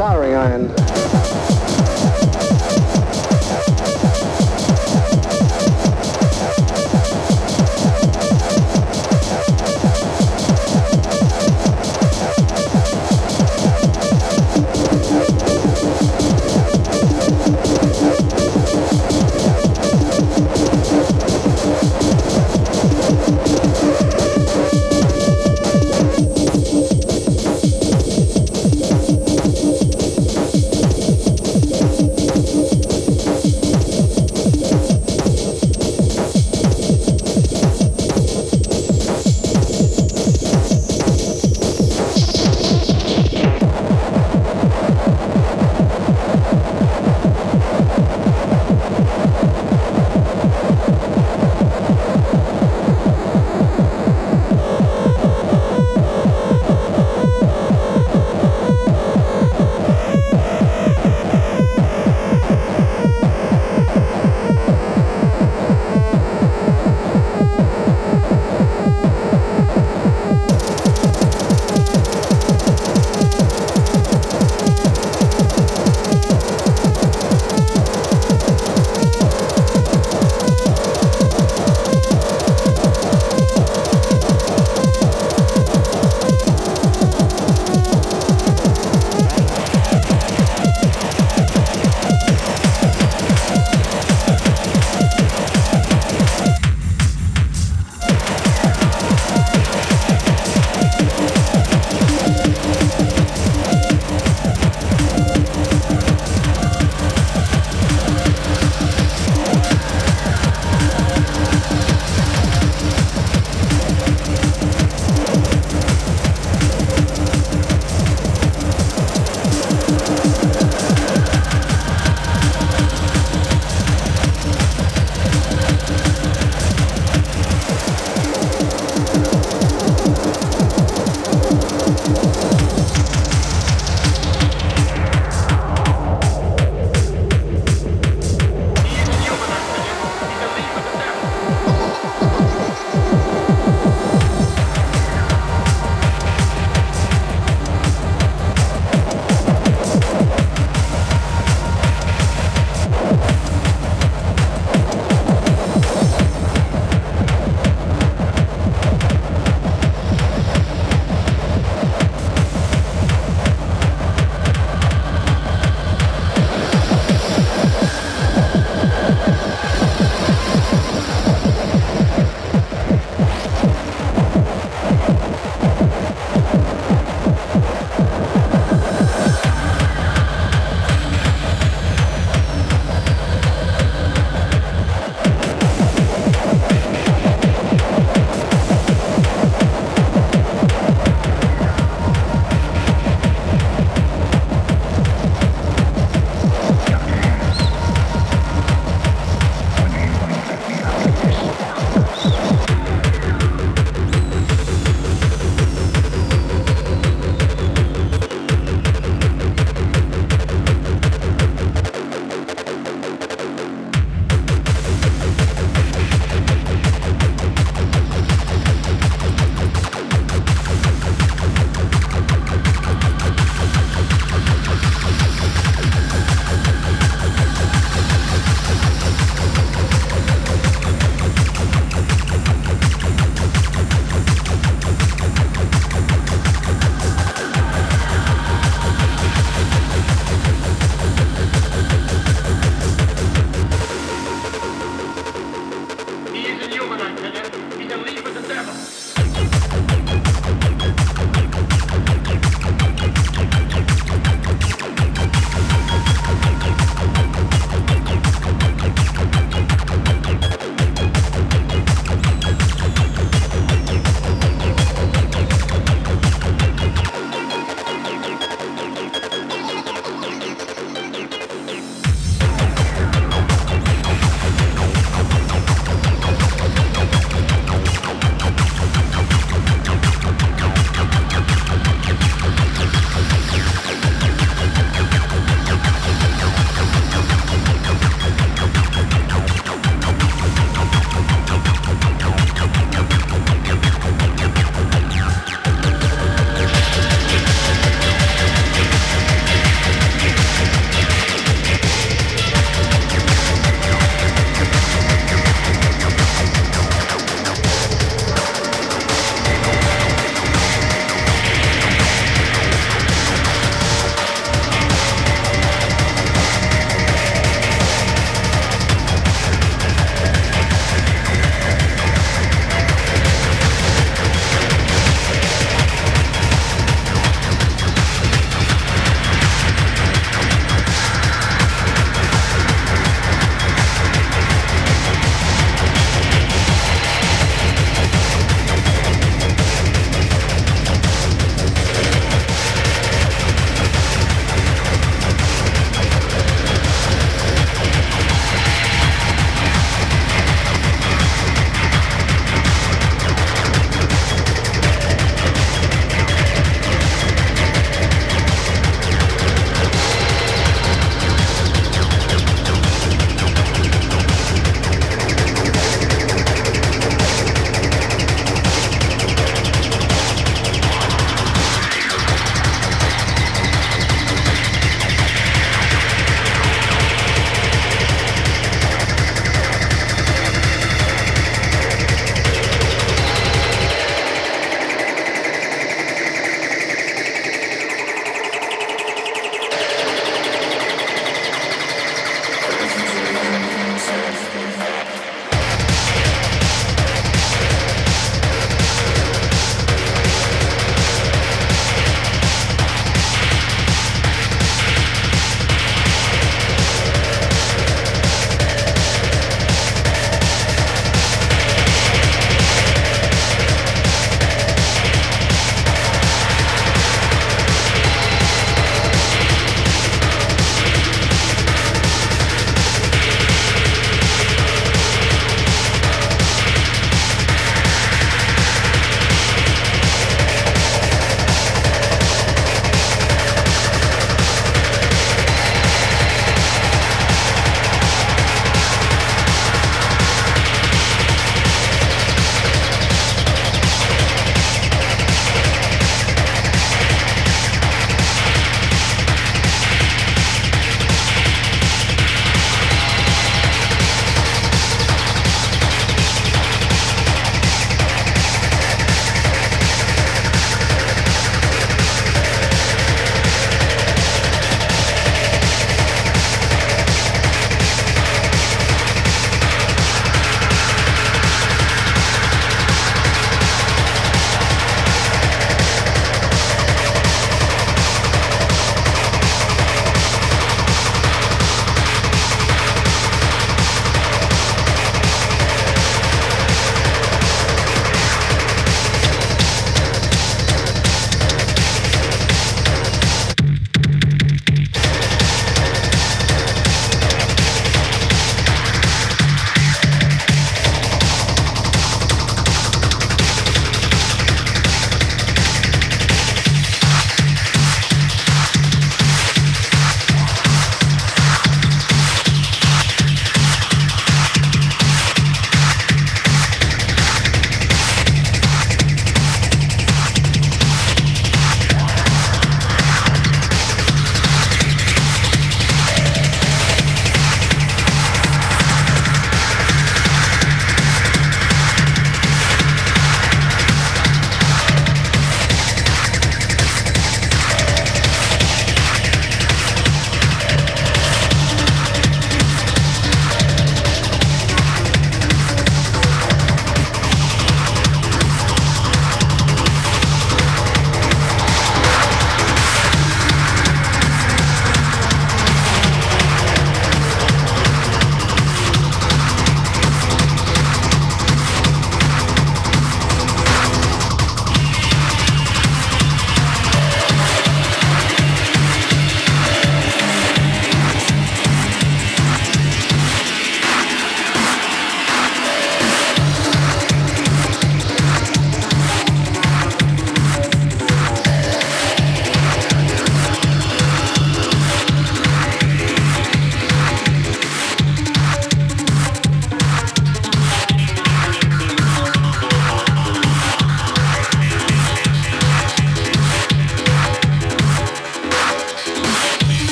soldering iron.